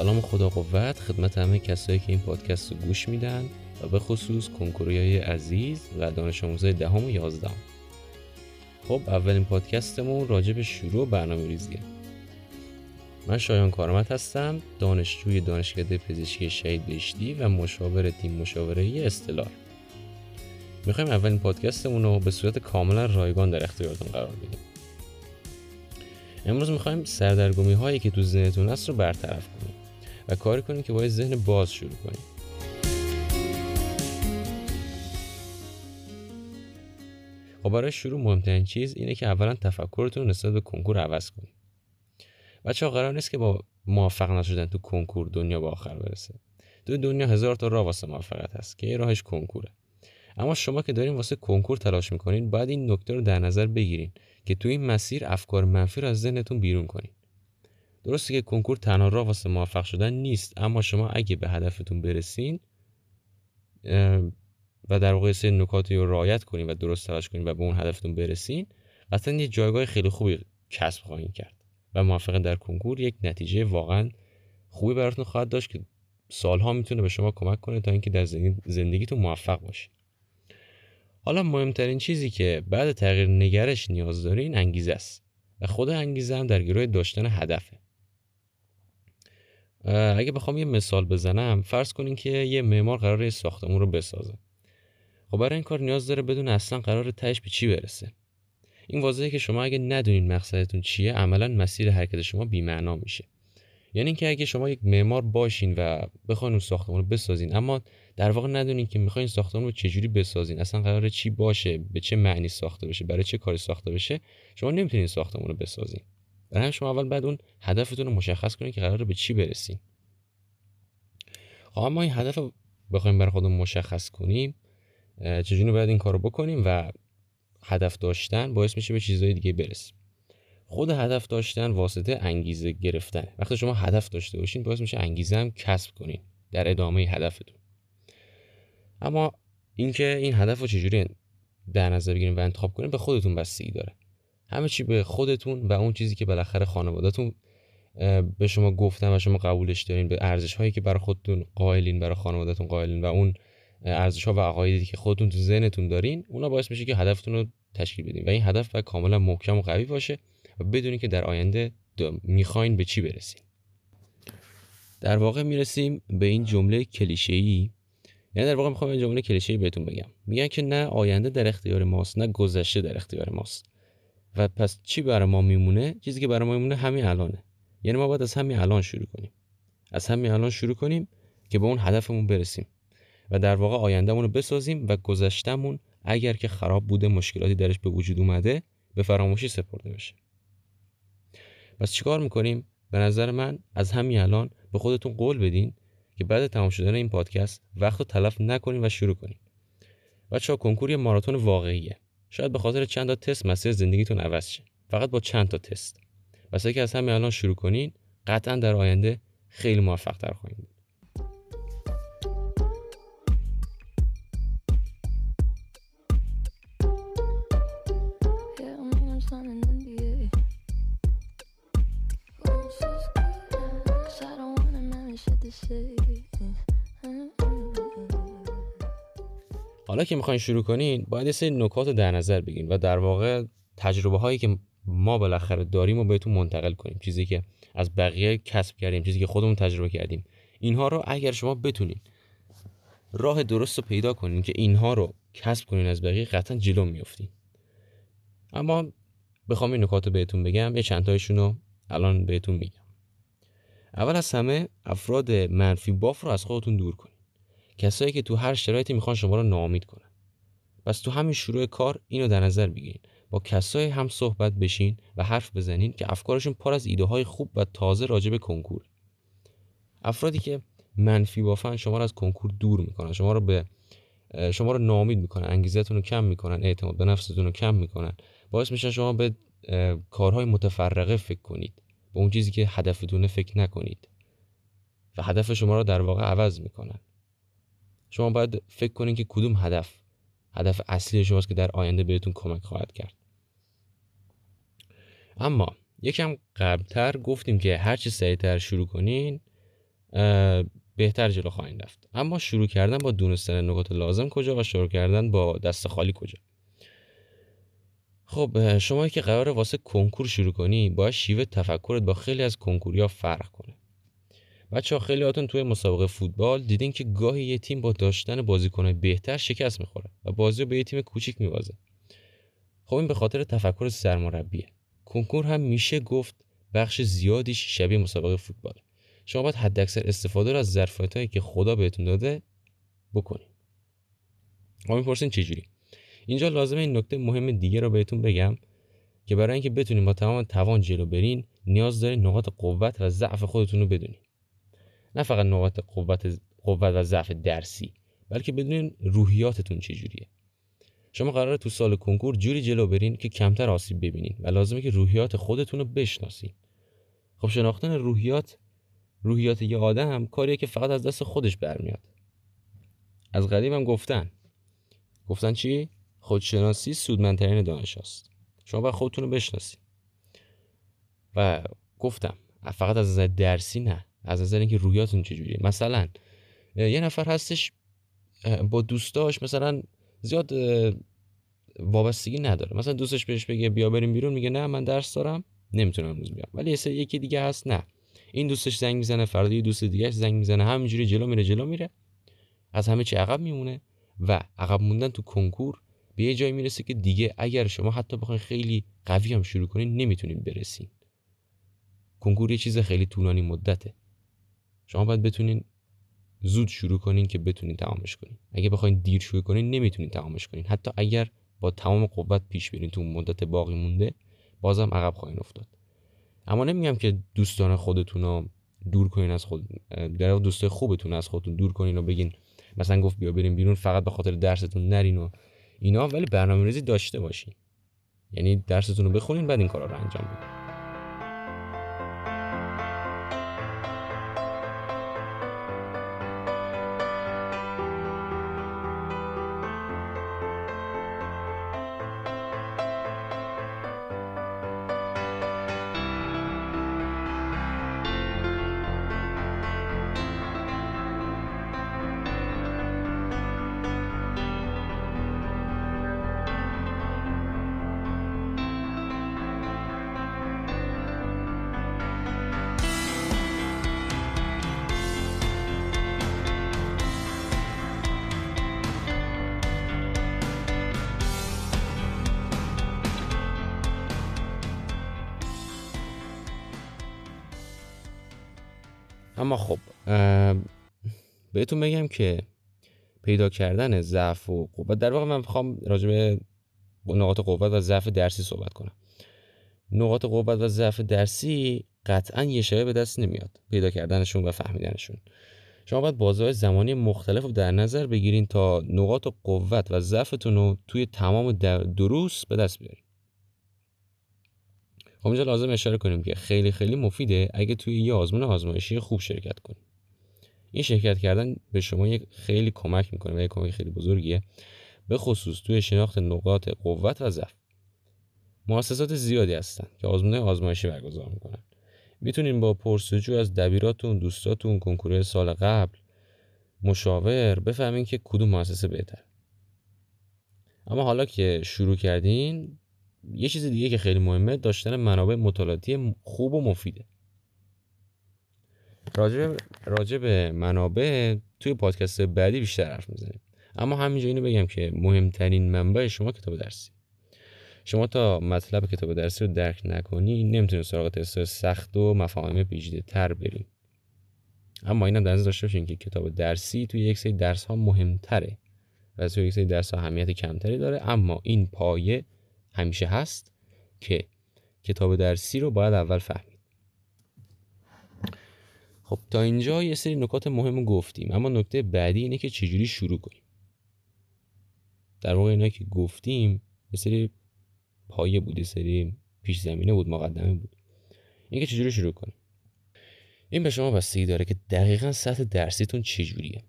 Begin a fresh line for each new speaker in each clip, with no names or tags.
سلام خدا قوت خدمت همه کسایی که این پادکست رو گوش میدن و به خصوص کنکوریای عزیز و دانش آموزای دهم و یازدهم. خب اولین پادکستمون راجع به شروع برنامه ریزیه. من شایان کارمت هستم دانشجوی دانشکده پزشکی شهید بهشتی و مشاور تیم مشاوره استلار. می‌خوایم اولین پادکستمون رو به صورت کاملا رایگان در اختیارتون قرار بدیم. امروز می‌خوایم سردرگمی هایی که تو ذهنتون هست رو برطرف کنیم. و کاری کنیم که باید ذهن باز شروع کنیم خب برای شروع مهمترین چیز اینه که اولا تفکرتون نسبت به کنکور عوض کنید بچه ها قرار نیست که با موفق نشدن تو کنکور دنیا با آخر برسه. تو دنیا هزار تا راه واسه موفقیت هست که راهش کنکوره. اما شما که دارین واسه کنکور تلاش می‌کنین باید این نکته رو در نظر بگیرین که تو این مسیر افکار منفی رو از ذهنتون بیرون کنین. درسته که کنکور تنها راه واسه موفق شدن نیست اما شما اگه به هدفتون برسین و در واقع سه نکاتی رو رعایت کنین و درست تلاش کنین و به اون هدفتون برسین قطعا یه جایگاه خیلی خوبی کسب خواهید کرد و موفقیت در کنکور یک نتیجه واقعا خوبی براتون خواهد داشت که سالها می‌تونه به شما کمک کنه تا اینکه در زندگیتون موفق باشید حالا مهمترین چیزی که بعد تغییر نگرش نیاز دارین انگیزه است و خود انگیزه هم در گروه داشتن هدفه. اگه بخوام یه مثال بزنم فرض کنین که یه معمار قراره ساختمون رو بسازه. خب برای این کار نیاز داره بدون اصلا قرار تهش به چی برسه. این واضحه که شما اگه ندونین مقصدتون چیه عملا مسیر حرکت شما بی‌معنا میشه. یعنی اینکه اگه شما یک معمار باشین و بخواین اون ساختمان رو بسازین اما در واقع ندونین که می‌خواین ساختمان رو چجوری بسازین اصلا قراره چی باشه به چه معنی ساخته بشه برای چه کاری ساخته بشه شما نمی‌تونین ساختمان رو بسازین. برای شما اول بعد اون هدفتون رو مشخص کنین که قراره به چی برسین خب ما این هدف رو بخوایم برای خودمون مشخص کنیم چجوری باید این کارو بکنیم و هدف داشتن باعث میشه به چیزهای دیگه برسیم. خود هدف داشتن واسطه انگیزه گرفتن. وقتی شما هدف داشته باشین باعث میشه انگیزه هم کسب کنین در ادامه هدفتون. اما اینکه این هدف رو چجوری در نظر بگیریم و انتخاب کنیم به خودتون بستگی داره. همه چی به خودتون و اون چیزی که بالاخره خانوادهتون به شما گفتن و شما قبولش دارین به ارزش هایی که برای خودتون قائلین برای خانوادهتون قائلین و اون ارزش ها و عقایدی که خودتون تو ذهنتون دارین اونا باعث میشه که هدفتون رو تشکیل بدین. و این هدف باید کاملا محکم و قوی باشه و بدونین که در آینده می‌خواین به چی برسین. در واقع می‌رسیم به این جمله کلیشه ای یعنی در واقع می‌خوام این جمله کلیشه بهتون بگم. میگن که نه آینده در اختیار ماست نه گذشته در اختیار ماست. و پس چی برای ما میمونه؟ چیزی که برای ما میمونه همین الانه. یعنی ما باید از همین الان شروع کنیم. از همین الان شروع کنیم که به اون هدفمون برسیم و در واقع آیندهمون رو بسازیم و گذشتمون اگر که خراب بوده مشکلاتی درش به وجود اومده به فراموشی سپرده بشه. پس چیکار می‌کنیم؟ به نظر من از همین الان به خودتون قول بدین که بعد تمام شدن این پادکست وقت رو تلف نکنین و شروع کنین بچه ها کنکور یه ماراتون واقعیه. شاید به خاطر چند تا تست مسیر زندگیتون عوض شه. فقط با چند تا تست. پس که از همین الان شروع کنین قطعا در آینده خیلی موفق تر خواهیم بود. حالا که می‌خواین شروع کنین باید سری نکات رو در نظر بگیرین و در واقع تجربه هایی که ما بالاخره داریم و بهتون منتقل کنیم. چیزی که از بقیه کسب کردیم چیزی که خودمون تجربه کردیم. اینها رو اگر شما بتونین راه درست رو پیدا کنین که اینها رو کسب کنین از بقیه قطعا جلو میفتین اما بخوام این نکات رو بهتون بگم یه چند تایشون رو الان بهتون میگم. اول از همه افراد منفی باف رو از خودتون دور کنین. کسایی که تو هر شرایطی می‌خوان شما رو ناامید کنن. پس تو همین شروع کار اینو در نظر بگیرین. با کسایی هم صحبت بشین و حرف بزنین که افکارشون پر از ایده های خوب و تازه راجع به کنکور. افرادی که منفی بافن شما رو از کنکور دور می‌کنن. شما رو به شما رو ناامید می‌کنن. انگیزتون رو کم می‌کنن. اعتماد به نفستون رو کم می‌کنن. باعث میشن شما به کارهای متفرقه فکر کنید. به اون چیزی که هدفتونه فکر نکنید. و هدف شما رو در واقع عوض می‌کنن. شما باید فکر کنید که کدوم هدف هدف اصلی شماست که در آینده بهتون کمک خواهد کرد. اما یکم قبلتر گفتیم که هر چی سریعتر شروع کنین بهتر جلو خواهید رفت. اما شروع کردن با دونستن نکات لازم کجا و شروع کردن با دست خالی کجا؟ خب شما که قرار واسه کنکور شروع کنی باید شیوه تفکرت با خیلی از کنکوریا فرق کنه. بچه ها خیلی هاتون توی مسابقه فوتبال دیدین که گاهی یه تیم با داشتن بازیکنهای بهتر شکست می‌خوره و بازی رو به یه تیم کوچیک میبازه. خب این به خاطر تفکر سرمربیه. کنکور هم میشه گفت بخش زیادیش شبیه مسابقه فوتبال. شما باید حداکثر استفاده رو از ظرفیت هایی که خدا بهتون داده بکنید ما می‌پرسین چجوری؟ اینجا لازمه این نکته مهم دیگه رو بهتون بگم که برای اینکه بتونین با تمام توان جلو برین نیاز دارین نقاط قوت و ضعف خودتون رو بدونین. نه فقط نقاط قوت قوت و ضعف درسی بلکه بدونین روحیاتتون چجوریه. شما قراره تو سال کنکور جوری جلو برین که کمتر آسیب ببینین و لازمه که روحیات خودتون رو بشناسین. خب شناختن روحیات روحیات یه آدم کاریه که فقط از دست خودش برمیاد. از قدیم هم گفتن. گفتن چی؟ خودشناسی سودمندترین دانش است شما باید خودتون رو بشناسید و گفتم فقط از نظر درسی نه. از نظر اینکه رویاتون چجوریه؟ مثلا یه نفر هستش با دوستاش مثلا زیاد وابستگی نداره. مثلا دوستش بهش بگه بیا بریم بیرون میگه نه من درس دارم نمی‌تونم امروز بیام. ولی یکی دیگه هست نه. این دوستش زنگ می‌زنه فردا یه دوست دیگهش زنگ می‌زنه همینجوری جلو میره جلو میره. از همه چی عقب میمونه و عقب موندن تو کنکور به یه جایی می‌رسه که دیگه اگر شما حتی بخواید خیلی قوی هم شروع کنین نمی‌تونین برسین. کنکور یه چیز خیلی طولانی مدته. شما باید بتونین زود شروع کنین که بتونین تمامش کنین. اگه بخواین دیر شروع کنین نمی‌تونین تمامش کنین. حتی اگر با تمام قوت پیش برین تو مدت باقی مونده بازم عقب خواهین افتاد. اما نمیگم که دوستان خودتون رو دور کنین از خود در دوستای خوبتون از خودتون دور کنین و بگین مثلا گفت بیا بریم بیرون فقط به خاطر درستون نرین و اینا ولی برنامه ریزی داشته باشین. یعنی درستون رو بخونین بعد این کارا رو انجام بدین. اما خب بهتون بگم که پیدا کردن ضعف و قوت در واقع من می‌خوام راجع به نقاط قوت و ضعف درسی صحبت کنم. نقاط قوت و ضعف درسی قطعا یه شبه به دست نمیاد پیدا کردنشون و فهمیدنشون. شما باید بازه زمانی مختلف رو در نظر بگیرین تا نقاط قوت و ضعفتون رو توی تمام دروس به دست بیارین. خب اینجا لازم اشاره کنیم که خیلی خیلی مفیده اگه توی یه آزمون آزمایشی خوب شرکت کنیم این شرکت کردن به شما یک خیلی کمک می‌کنه و یک کمک خیلی بزرگیه. به خصوص توی شناخت نقاط قوت و ضعف. مؤسسات زیادی هستن که آزمون آزمایشی برگزار می‌کنن. می‌تونین با پرسجو از دبیراتون دوستاتون کنکور سال قبل مشاور بفهمین که کدوم مؤسسه بهتر اما حالا که شروع کردین یه چیز دیگه که خیلی مهمه داشتن منابع مطالعاتی خوب و مفیده. راجع به منابع توی پادکست بعدی بیشتر حرف می‌زنیم. اما همینجا اینو بگم که مهمترین منبع شما کتاب درسی. شما تا مطلب کتاب درسی رو درک نکنی نمی‌تونید سراغ تست سخت و مفاهیم پیچیده تر بریم. اما اینم در داشته باشین که کتاب درسی توی یک سری درس ها مهمتره و توی یک سری درس ها اهمیت کمتری داره. اما این پایه همیشه هست که کتاب درسی رو باید اول فهمید خب تا اینجا یه سری نکات مهم گفتیم اما نکته بعدی اینه که چجوری شروع کنیم. در واقع اینا که گفتیم یه سری پایه بود یه سری پیش زمینه بود مقدمه بود. اینکه چجوری شروع کنیم؟ این به شما بستگی داره که دقیقا سطح درسیتون چجوریه.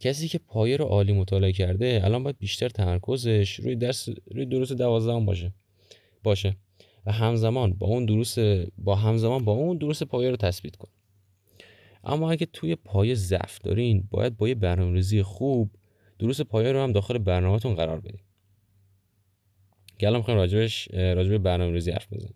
کسی که پایه رو عالی مطالعه کرده الان باید بیشتر تمرکزش روی درس روی دروس دوازدهم باشه. باشه. و همزمان با اون دروس با همزمان با اون دروس پایه رو تثبیت کن. اما اگه توی پایه ضعف دارین باید با یه برنامه‌ریزی خوب دروس پایه رو هم داخل برنامهتون قرار بدین. که الان می‌خوایم راجبش راجب برنامه‌ریزی حرف بزنیم.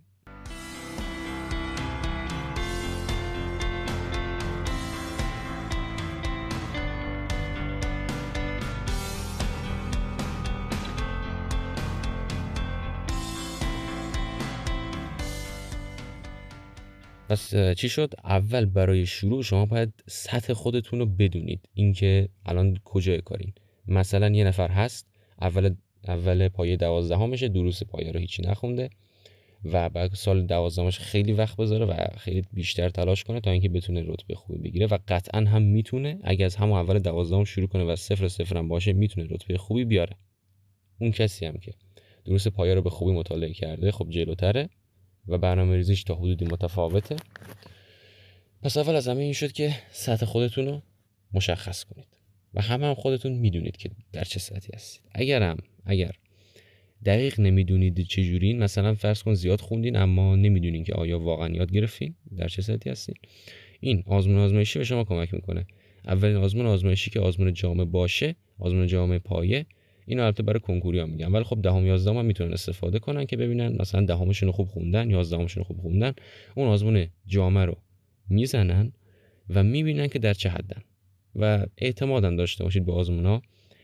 پس چی شد؟ اول برای شروع شما باید سطح خودتون رو بدونید. اینکه الان کجای کارین. مثلا یه نفر هست اول اول پایه دوازدهمشه دروس پایه رو هیچی نخونده و بعد سال دوازدهمش خیلی وقت بذاره و خیلی بیشتر تلاش کنه تا اینکه بتونه رتبه خوبی بگیره و قطعا هم می‌تونه اگه از همون اول دوازدهم شروع کنه و صفر صفر هم باشه می‌تونه رتبه خوبی بیاره. اون کسی هم که دروس پایه رو به خوبی مطالعه کرده خب جلوتره. و برنامه ریزیش تا حدودی متفاوته. پس اول از همه این شد که سطح خودتون رو مشخص کنید. و همه هم خودتون می‌دونید که در چه سطحی هستید. اگر هم اگر دقیق نمی‌دونید چجورین مثلا فرض کن زیاد خوندین اما نمی‌دونین که آیا واقعا یاد گرفتین در چه سطحی هستین. این آزمون آزمایشی به شما کمک می‌کنه. اولین آزمون آزمایشی که آزمون جامعه باشه آزمون جامعه پایه اینو البته برای کنکوری ها میگم. ولی خب دهم یازدهم هم می‌تونن استفاده کنن که ببینن مثلا دهمشون رو خوب خوندن یازدهمشون رو خوب خوندن اون آزمون جامعه رو می‌زنن و می‌بینن که در چه حدن. و اعتمادم داشته باشید به آزمون ها.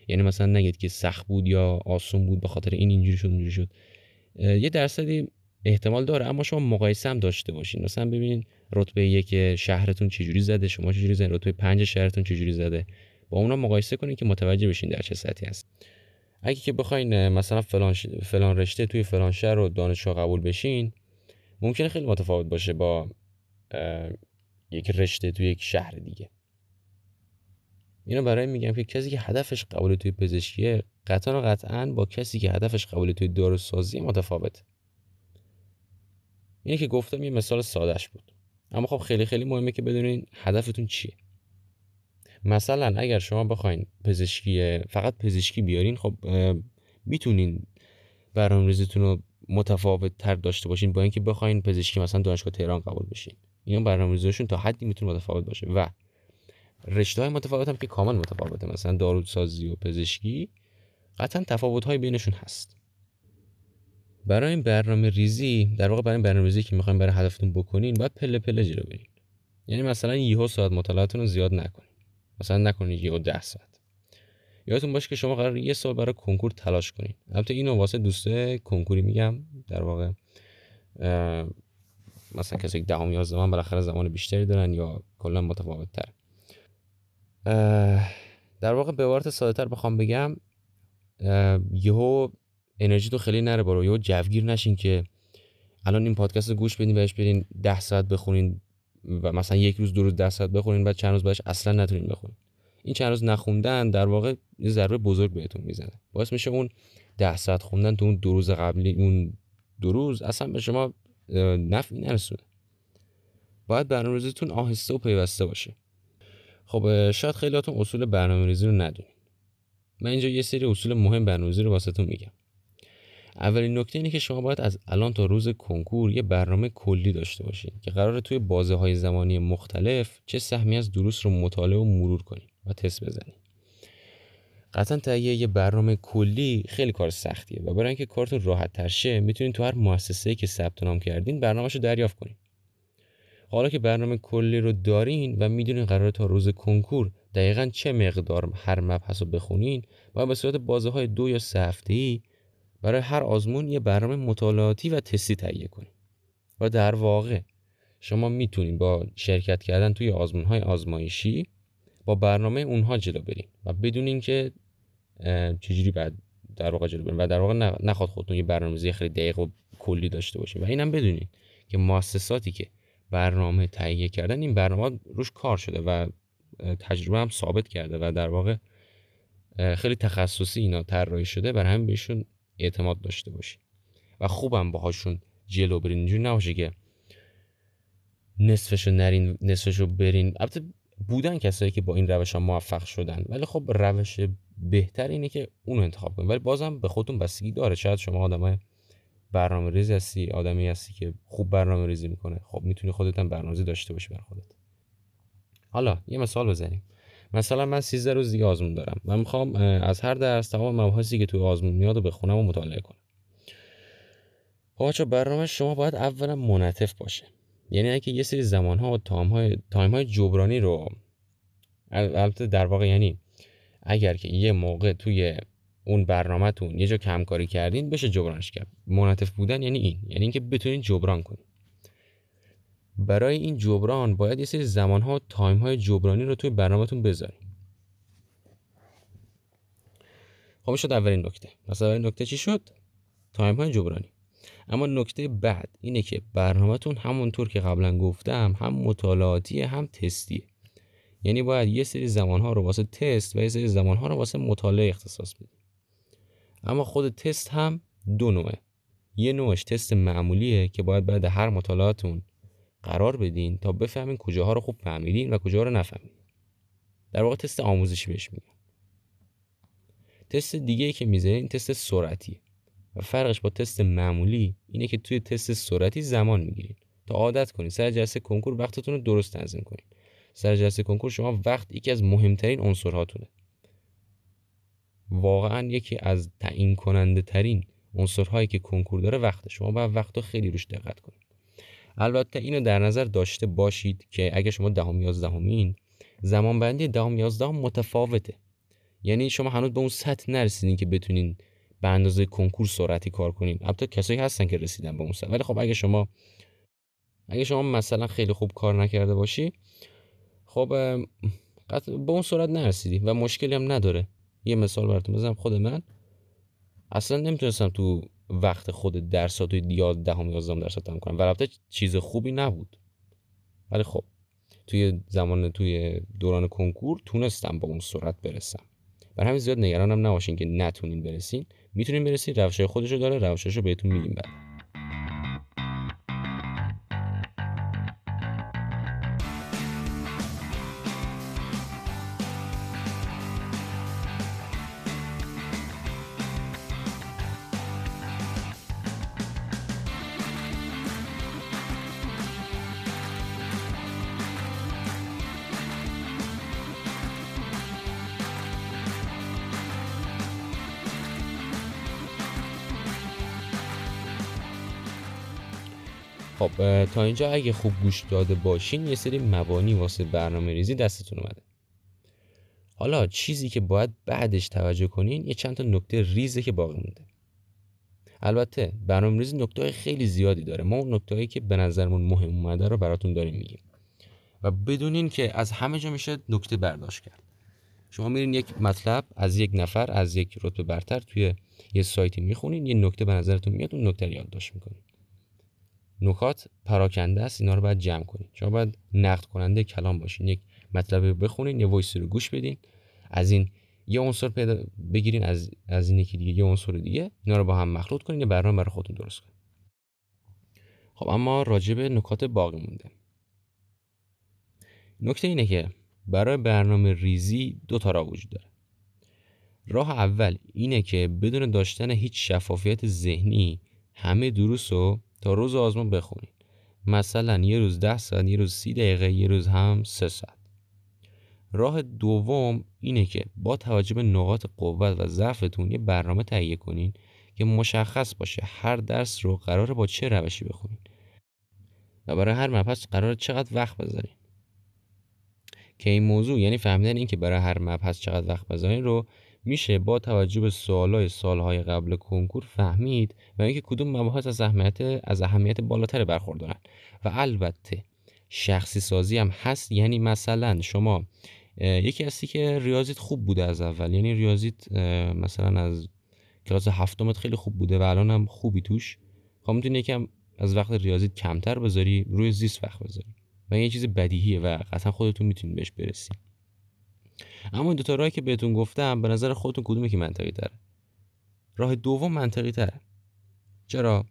یعنی مثلا نگید که سخت بود یا آسون بود به خاطر این اینجوری شد اونجوری شد. یه درصدی احتمال داره اما شما مقایسه هم داشته باشین. مثلا ببینین رتبه یک شهرتون چجوری زده شما چجوری زده رتبه پنج شهرتون چجوری زده. با اونا مقایسه کنید که متوجه بشین در چه سطحی هست اگه که بخواین مثلا فلان, فلان رشته توی فلان شهر رو دانشگاه قبول بشین ممکنه خیلی متفاوت باشه با یک رشته توی یک شهر دیگه. اینو برای میگم که کسی که هدفش قبول توی پزشکیه قطعا و قطعا با کسی که هدفش قبول توی داروسازی متفاوت اینه که گفتم یه مثال سادهش بود. اما خب خیلی خیلی مهمه که بدونین هدفتون چیه. مثلا اگر شما بخواین پزشکی فقط پزشکی بیارین خب می‌تونین برنامه‌ریزیتون رو متفاوت تر داشته باشین با اینکه بخواین پزشکی مثلا دانشگاه تهران قبول بشین. اینا برنامه‌ریزیشون تا حدی می‌تونه متفاوت باشه. و رشته های متفاوت هم که کامل متفاوته مثلا داروسازی و پزشکی قطعا تفاوت های بینشون هست. برای این برنامه ریزی در واقع برای این برنامه ریزی که می‌خوایم برای هدفتون بکنین باید پله پله جلو برین. یعنی مثلا یهو ساعت مطالعاتتون رو زیاد نکنین. مثلا نکنید یهو ده ساعت یادتون باشه که شما قرار یه سال برای کنکور تلاش کنین البته اینو واسه دوسته کنکوری میگم در واقع مثلا کسی که دهم یازدهم بالاخره زمان بیشتری دارن یا کلا متفاوت تر در واقع به عبارت ساده تر بخوام بگم یهو انرژی تو خیلی نره برو یهو جوگیر نشین که الان این پادکست رو گوش بدین بهش برین ده ساعت بخونین. و مثلا یک روز دو روز ساعت بخونین بعد چند روز بعدش اصلا نتونین بخونین. این چند روز نخوندن در واقع یه ضربه بزرگ بهتون می‌زنه. باعث میشه اون ده ساعت خوندن تو اون دو روز قبلی اون دو روز اصلا به شما نفعی نرسونه. باید برنامه‌ریزیتون آهسته و پیوسته باشه. خب شاید خیلیاتون اصول برنامه‌ریزی رو ندونین. من اینجا یه سری اصول مهم برنامه‌ریزی رو واسهتون میگم. اولین نکته اینه که شما باید از الان تا روز کنکور یه برنامه کلی داشته باشین که قراره توی بازه های زمانی مختلف چه سهمی از دروس رو مطالعه و مرور کنین و تست بزنین. قطعا تهیه یه برنامه کلی خیلی کار سختیه و برای اینکه کارتون راحت تر شه می‌تونین تو هر مؤسسه‌ای که ثبت نام کردین برنامه‌شو دریافت کنین. حالا که برنامه کلی رو دارین و می‌دونین قرار تا روز کنکور دقیقا چه مقدار هر مبحث رو بخونین و به صورت بازه های دو یا سه هفته برای هر آزمون یه برنامه مطالعاتی و تستی تهیه کنین و در واقع شما می‌تونین با شرکت کردن توی آزمون های آزمایشی با برنامه اونها جلو برین و بدونین که چجوری بعد در واقع جلو برین و در واقع نخواد خودتون یه برنامه‌ریزی خیلی دقیق و کلی داشته باشین. و اینم بدونین که مؤسساتی که برنامه تهیه کردن این برنامه روش کار شده و تجربه هم ثابت کرده و در واقع خیلی تخصصی اینا طراحی شده. بر همین بهشون اعتماد داشته باشی. و خوبم باهاشون جلو برین. اینجوری نباشه که نصفشو نرین نصفشو برین. البته بودن کسایی که با این روش ها موفق شدن. ولی خب روش بهتر اینه که اونو انتخاب کنید ولی بازم به خودتون بستگی داره. شاید شما آدمای برنامه ریزی هستی آدمی هستی که خوب برنامه ریزی می‌کنه. خب می‌تونی خودت هم برنامه داشته باشی بر خودت. حالا یه مثال بزنیم. مثلا من 13 روز دیگه آزمون دارم و می‌خوام از هر درس تمام مباحثی که توی آزمون میاد و بخونم و مطالعه کنم. خب بچه‌ها برنامه شما باید اولا منعطف باشه. یعنی اگه یه سری زمان ها و time های, time های جبرانی رو البته در واقع یعنی اگر که یه موقع توی اون برنامهتون یه جا کمکاری کردین بشه جبرانش کرد. منعطف بودن یعنی این یعنی اینکه بتونین جبران کنین. برای این جبران باید یه سری زمان ها و time های جبرانی رو توی برنامهتون بذارین خب شد اولین نکته. مثلا اولین نکته چی شد؟ تایم های جبرانی. اما نکته بعد اینه که برنامهتون همونطور که قبلا گفتم هم مطالعاتیه هم تستیه. یعنی باید یه سری زمانها رو واسه تست و یه سری زمانها رو واسه مطالعه اختصاص بدید اما خود تست هم دو نوعه. یه نوعش تست معمولیه که باید بعد هر مطالعاتون قرار بدین تا بفهمین کجاها رو خوب فهمیدین و کجاها رو نفهمیدین در واقع تست آموزشی بهش میگن. تست دیگه ای که می‌ذارین تست سرعتیه و فرقش با تست معمولی اینه که توی تست سرعتی زمان می‌گیرین. تا عادت کنید سر جلسه کنکور وقتتون رو درست تنظیم کنید سر جلسه کنکور شما وقت یکی از مهمترین عنصرهاتونه. واقعا یکی از تعیین کننده ترین عنصرهایی که کنکور داره وقت شما باید وقت خیلی روش دقت کنید البته اینو در نظر داشته باشید که اگه شما دهم یازدهمین زمان بندی دهم یازدهم متفاوته. یعنی شما هنوز به اون سطح نرسیدین که بتونین به اندازه کنکور سرعتی کار کنین. البته کسایی هستن که رسیدن به اون سطح. ولی خب اگه شما اگه شما مثلا خیلی خوب کار نکرده باشی خب به اون سرعت نرسیدی و مشکلی هم نداره. یه مثال براتون بزنم. خود من. اصلا نمی‌تونستم تو وقت خود درسات توی یازدهم یازدهم درس تمام کنم. و البته چیز خوبی نبود. ولی خب توی زمان توی دوران کنکور تونستم با اون سرعت برسم. بر همین زیاد نگرانم نباشین که نتونین برسین. می‌تونین برسین روشای خودشو داره روشاشو بهتون میگیم بعد. خب تا اینجا اگه خوب گوش داده باشین یه سری مبانی واسه برنامه ریزی دستتون اومده. حالا چیزی که باید بعدش توجه کنین یه چند تا نکته ریزه که باقی مونده. البته برنامه ریزی نکته خیلی زیادی داره. ما اون نکته که به نظرمون مهم اومده رو براتون داریم میگیم. و بدونین که از همه جا میشه نکته برداشت کرد. شما میرین یک مطلب از یک نفر از یک رتبه برتر توی یه سایتی می‌خونین یه نکته به نظرتون میاد اون نکته یادداشت می‌کنین. نکات پراکنده است اینا رو باید جمع کنید شما باید نقد کننده کلام باشین. یک مطلب بخونین یه voice رو گوش بدین. از این یه عنصر پیدا بگیرین از از این یکی دیگه یه عنصر دیگه. اینا رو با هم مخلوط کنین یه برنامه برای خودتون درست کنین. خب اما راجع به نکات باقی مونده. نکته اینه که برای برنامه ریزی دو تا راه وجود داره. راه اول اینه که بدون داشتن هیچ شفافیت ذهنی همه دروس رو تا روز آزمون بخونید مثلا یه روز ده ساعت یه روز سی دقیقه یه روز هم سه ساعت. راه دوم اینه که با توجه به نقاط قوت و ضعفتون یه برنامه تهیه کنین که مشخص باشه هر درس رو قراره با چه روشی بخونین. و برای هر مبحث قرار چقدر وقت بذارین. که این موضوع یعنی فهمیدن این که برای هر مبحث چقدر وقت بذارین رو میشه با توجه به سوالای سالهای قبل کنکور فهمید و اینکه کدوم مباحث از اهمیت از اهمیت بالاتر برخوردارن. و البته شخصی سازی هم هست یعنی مثلا شما یکی هستی که ریاضیت خوب بوده از اول. یعنی ریاضیت مثلا از کلاس هفتمت خیلی خوب بوده و الان هم خوبی توش. خب می‌تونی یکم از وقت ریاضیت کمتر بذاری روی زیست وقت بذاری. و این یه چیز بدیهیه و قطعا خودتون می‌تونید بهش برسید. اما این دو تا راهی که بهتون گفتم به نظر خودتون کدومی که منطقی تره؟ راه دوم منطقی تره. چرا؟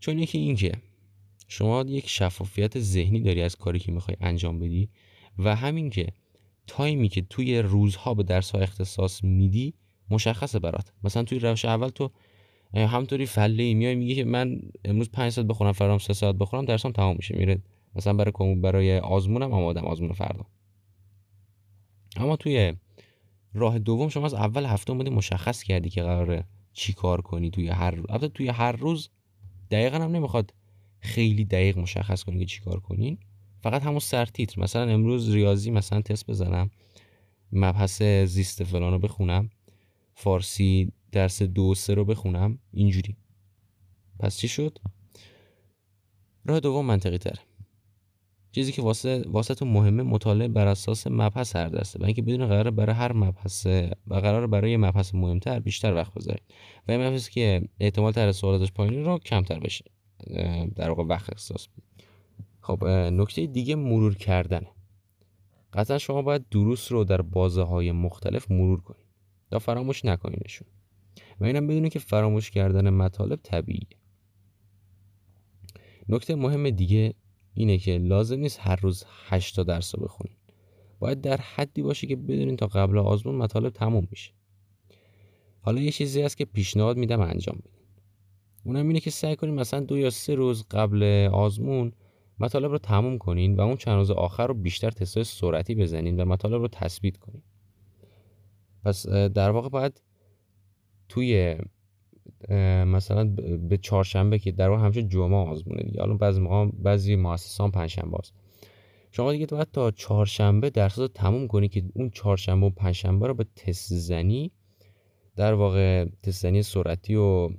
چون یکی این که شما یک شفافیت ذهنی داری از کاری که می‌خوای انجام بدی و همین که تایمی که توی روزها به درس ها اختصاص میدی مشخصه برات. مثلا توی روش اول تو همطوری فله ای میای میگه که من امروز 5 ساعت بخورم فرام 3 ساعت بخورم درسام تمام میشه میره. مثلا برای برای آزمونم آمادم آزمون فردا. اما توی راه دوم شما از اول هفته اومدی مشخص کردی که قراره چی کار کنی توی هر روز. البته توی هر روز دقیقا هم نمی‌خواد خیلی دقیق مشخص کنی که چی کار کنین فقط همون سرتیتر مثلا امروز ریاضی مثلا تست بزنم مبحث زیست فلان رو بخونم فارسی درس دو سه رو بخونم اینجوری. پس چی شد؟ راه دوم منطقی تره. چیزی که واسه واسه تو مهمه مطالعه بر اساس مبحث هر درسه و اینکه بدون قرار برای هر مبحث و قرار برای مبحث مهمتر بیشتر وقت بذارید. و این مبحث که احتمال تر سوالاتش پایین رو کمتر بشه. در واقع وقت اختصاص. بدید خب نکته دیگه مرور کردنه قطعا شما باید دروس رو در بازه های مختلف مرور کنید. یا فراموش نکنینشون. و اینم بدونید که فراموش کردن مطالب طبیعیه. نکته مهم دیگه اینه که لازم نیست هر روز 8 تا درس رو بخونین باید در حدی باشه که بدونین تا قبل آزمون مطالب تموم میشه. حالا یه چیزی هست که پیشنهاد میدم انجام بدین. اونم اینه که سعی کنین مثلا دو یا سه روز قبل آزمون مطالب رو تموم کنین و اون چند روز آخر رو بیشتر تستای سرعتی بزنین و مطالب رو تثبیت کنین. پس در واقع باید توی مثلا به چهارشنبه که در واقع همیشه جمعه آزمونه دیگه. حالا بعضی موقع بعضی مؤسسان پنجشنبه است شما دیگه باید تا چهارشنبه درس رو تموم کنی که اون چهارشنبه و پنجشنبه رو به تست زنی در واقع تست زنی سرعتی و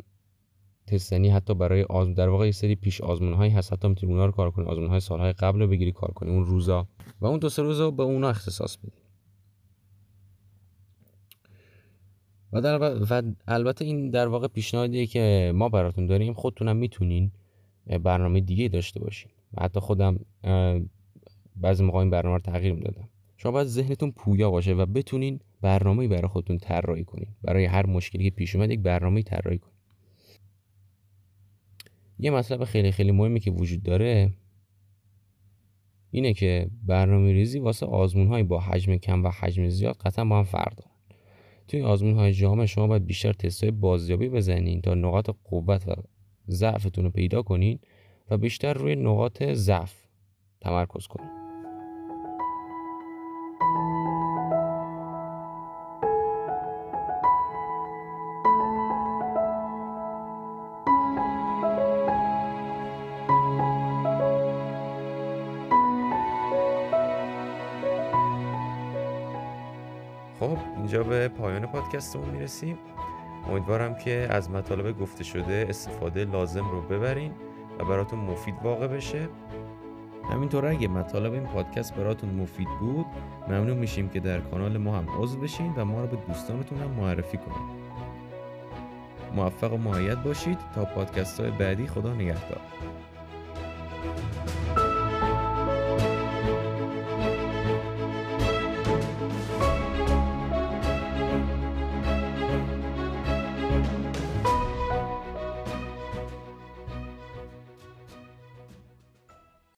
تست زنی حتی برای آزمون در واقع یه سری پیش آزمون هایی هست. حتی می‌تونی اونها رو کار کنی. آزمون های سالهای قبل رو بگیری کار کنی. اون روزا. و اون دو سه روزا رو به اونا اختصاص بدی. و, در و البته این در واقع پیشنهادیه که ما براتون داریم خودتونم می‌تونین برنامه دیگه داشته باشین. و حتی خودم بعضی موقع این برنامه رو تغییر می‌دادم. شما باید ذهنتون پویا باشه و بتونین برنامه‌ای برای خودتون طراحی کنین. برای هر مشکلی که پیش اومد یک برنامه‌ای طراحی کنین. یه مطلب خیلی خیلی مهمی که وجود داره اینه که برنامه ریزی واسه آزمون با حجم کم و حجم زیاد قطعا با هم فرق داره. توی آزمون های جامع شما باید بیشتر تست های بازیابی بزنین تا نقاط قوت و ضعفتون رو پیدا کنین و بیشتر روی نقاط ضعف تمرکز کنین. اینجا به پایان پادکستمون می‌رسیم. امیدوارم که از مطالب گفته شده استفاده لازم رو ببرین و براتون مفید واقع بشه. همینطور اگه مطالب این پادکست براتون مفید بود ممنون میشیم که در کانال ما هم عضو بشین و ما رو به دوستانتون هم معرفی کنید موفق و معید باشید تا پادکست های بعدی خدا نگهدار.